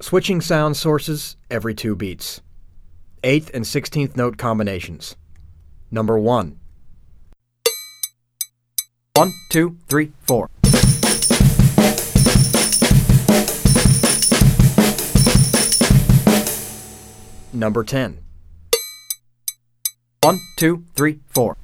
Switching sound sources every two beats. Eighth and sixteenth note combinations. Number one. One, two, three, four. Number 10. One, two, three, four.